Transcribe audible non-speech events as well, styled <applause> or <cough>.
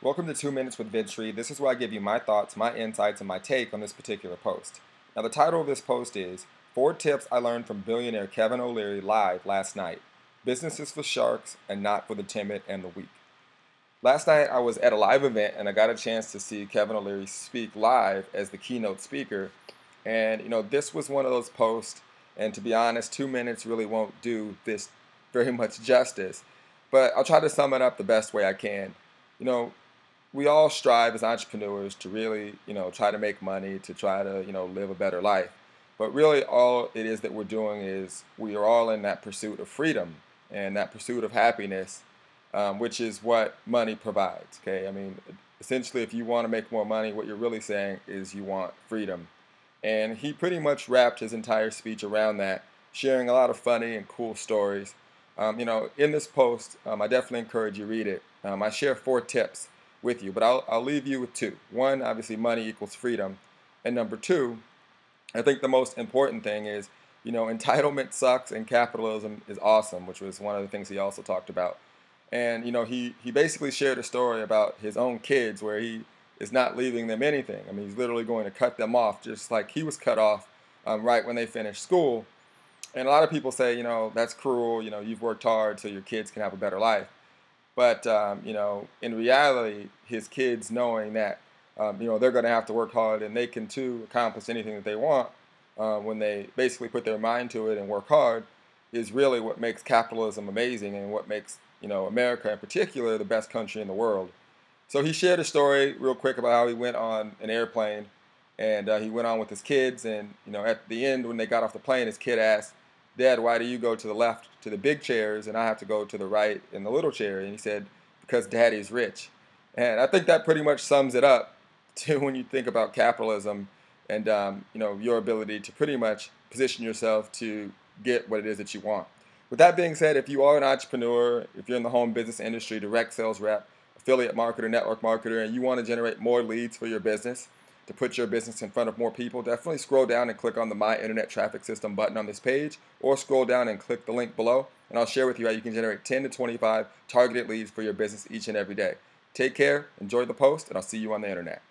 Welcome to Two Minutes with Ventry. This is where I give you my thoughts, my insights, and my take on this particular post. Now, the title of this post is Four Tips I Learned from Billionaire Kevin O'Leary Live Last Night Businesses for Sharks and Not for the Timid and the Weak. Last night, I was at a live event and I got a chance to see Kevin O'Leary speak live as the keynote speaker. And, you know, this was one of those posts, and to be honest, two minutes really won't do this very <laughs> much justice. But I'll try to sum it up the best way I can. You know, we all strive as entrepreneurs to really, you know, try to make money, to try to, you know, live a better life. But really, all it is that we're doing is we are all in that pursuit of freedom and that pursuit of happiness, um, which is what money provides. Okay, I mean, essentially, if you want to make more money, what you're really saying is you want freedom. And he pretty much wrapped his entire speech around that, sharing a lot of funny and cool stories. Um, you know, in this post, um, I definitely encourage you read it. Um, I share four tips with you, but I'll, I'll leave you with two. One, obviously, money equals freedom. And number two, I think the most important thing is, you know, entitlement sucks and capitalism is awesome, which was one of the things he also talked about. And, you know, he, he basically shared a story about his own kids where he is not leaving them anything. I mean, he's literally going to cut them off just like he was cut off um, right when they finished school. And a lot of people say, you know, that's cruel. You know, you've worked hard so your kids can have a better life. But um, you know, in reality, his kids knowing that um, you know they're going to have to work hard and they can too accomplish anything that they want uh, when they basically put their mind to it and work hard is really what makes capitalism amazing and what makes you know America in particular the best country in the world. So he shared a story real quick about how he went on an airplane and uh, he went on with his kids and you know at the end when they got off the plane, his kid asked Dad, why do you go to the left to the big chairs and I have to go to the right in the little chair? And he said, Because daddy's rich. And I think that pretty much sums it up <laughs> to when you think about capitalism and um, you know your ability to pretty much position yourself to get what it is that you want. With that being said, if you are an entrepreneur, if you're in the home business industry, direct sales rep, affiliate marketer, network marketer, and you want to generate more leads for your business, to put your business in front of more people, definitely scroll down and click on the My Internet Traffic System button on this page, or scroll down and click the link below, and I'll share with you how you can generate 10 to 25 targeted leads for your business each and every day. Take care, enjoy the post, and I'll see you on the internet.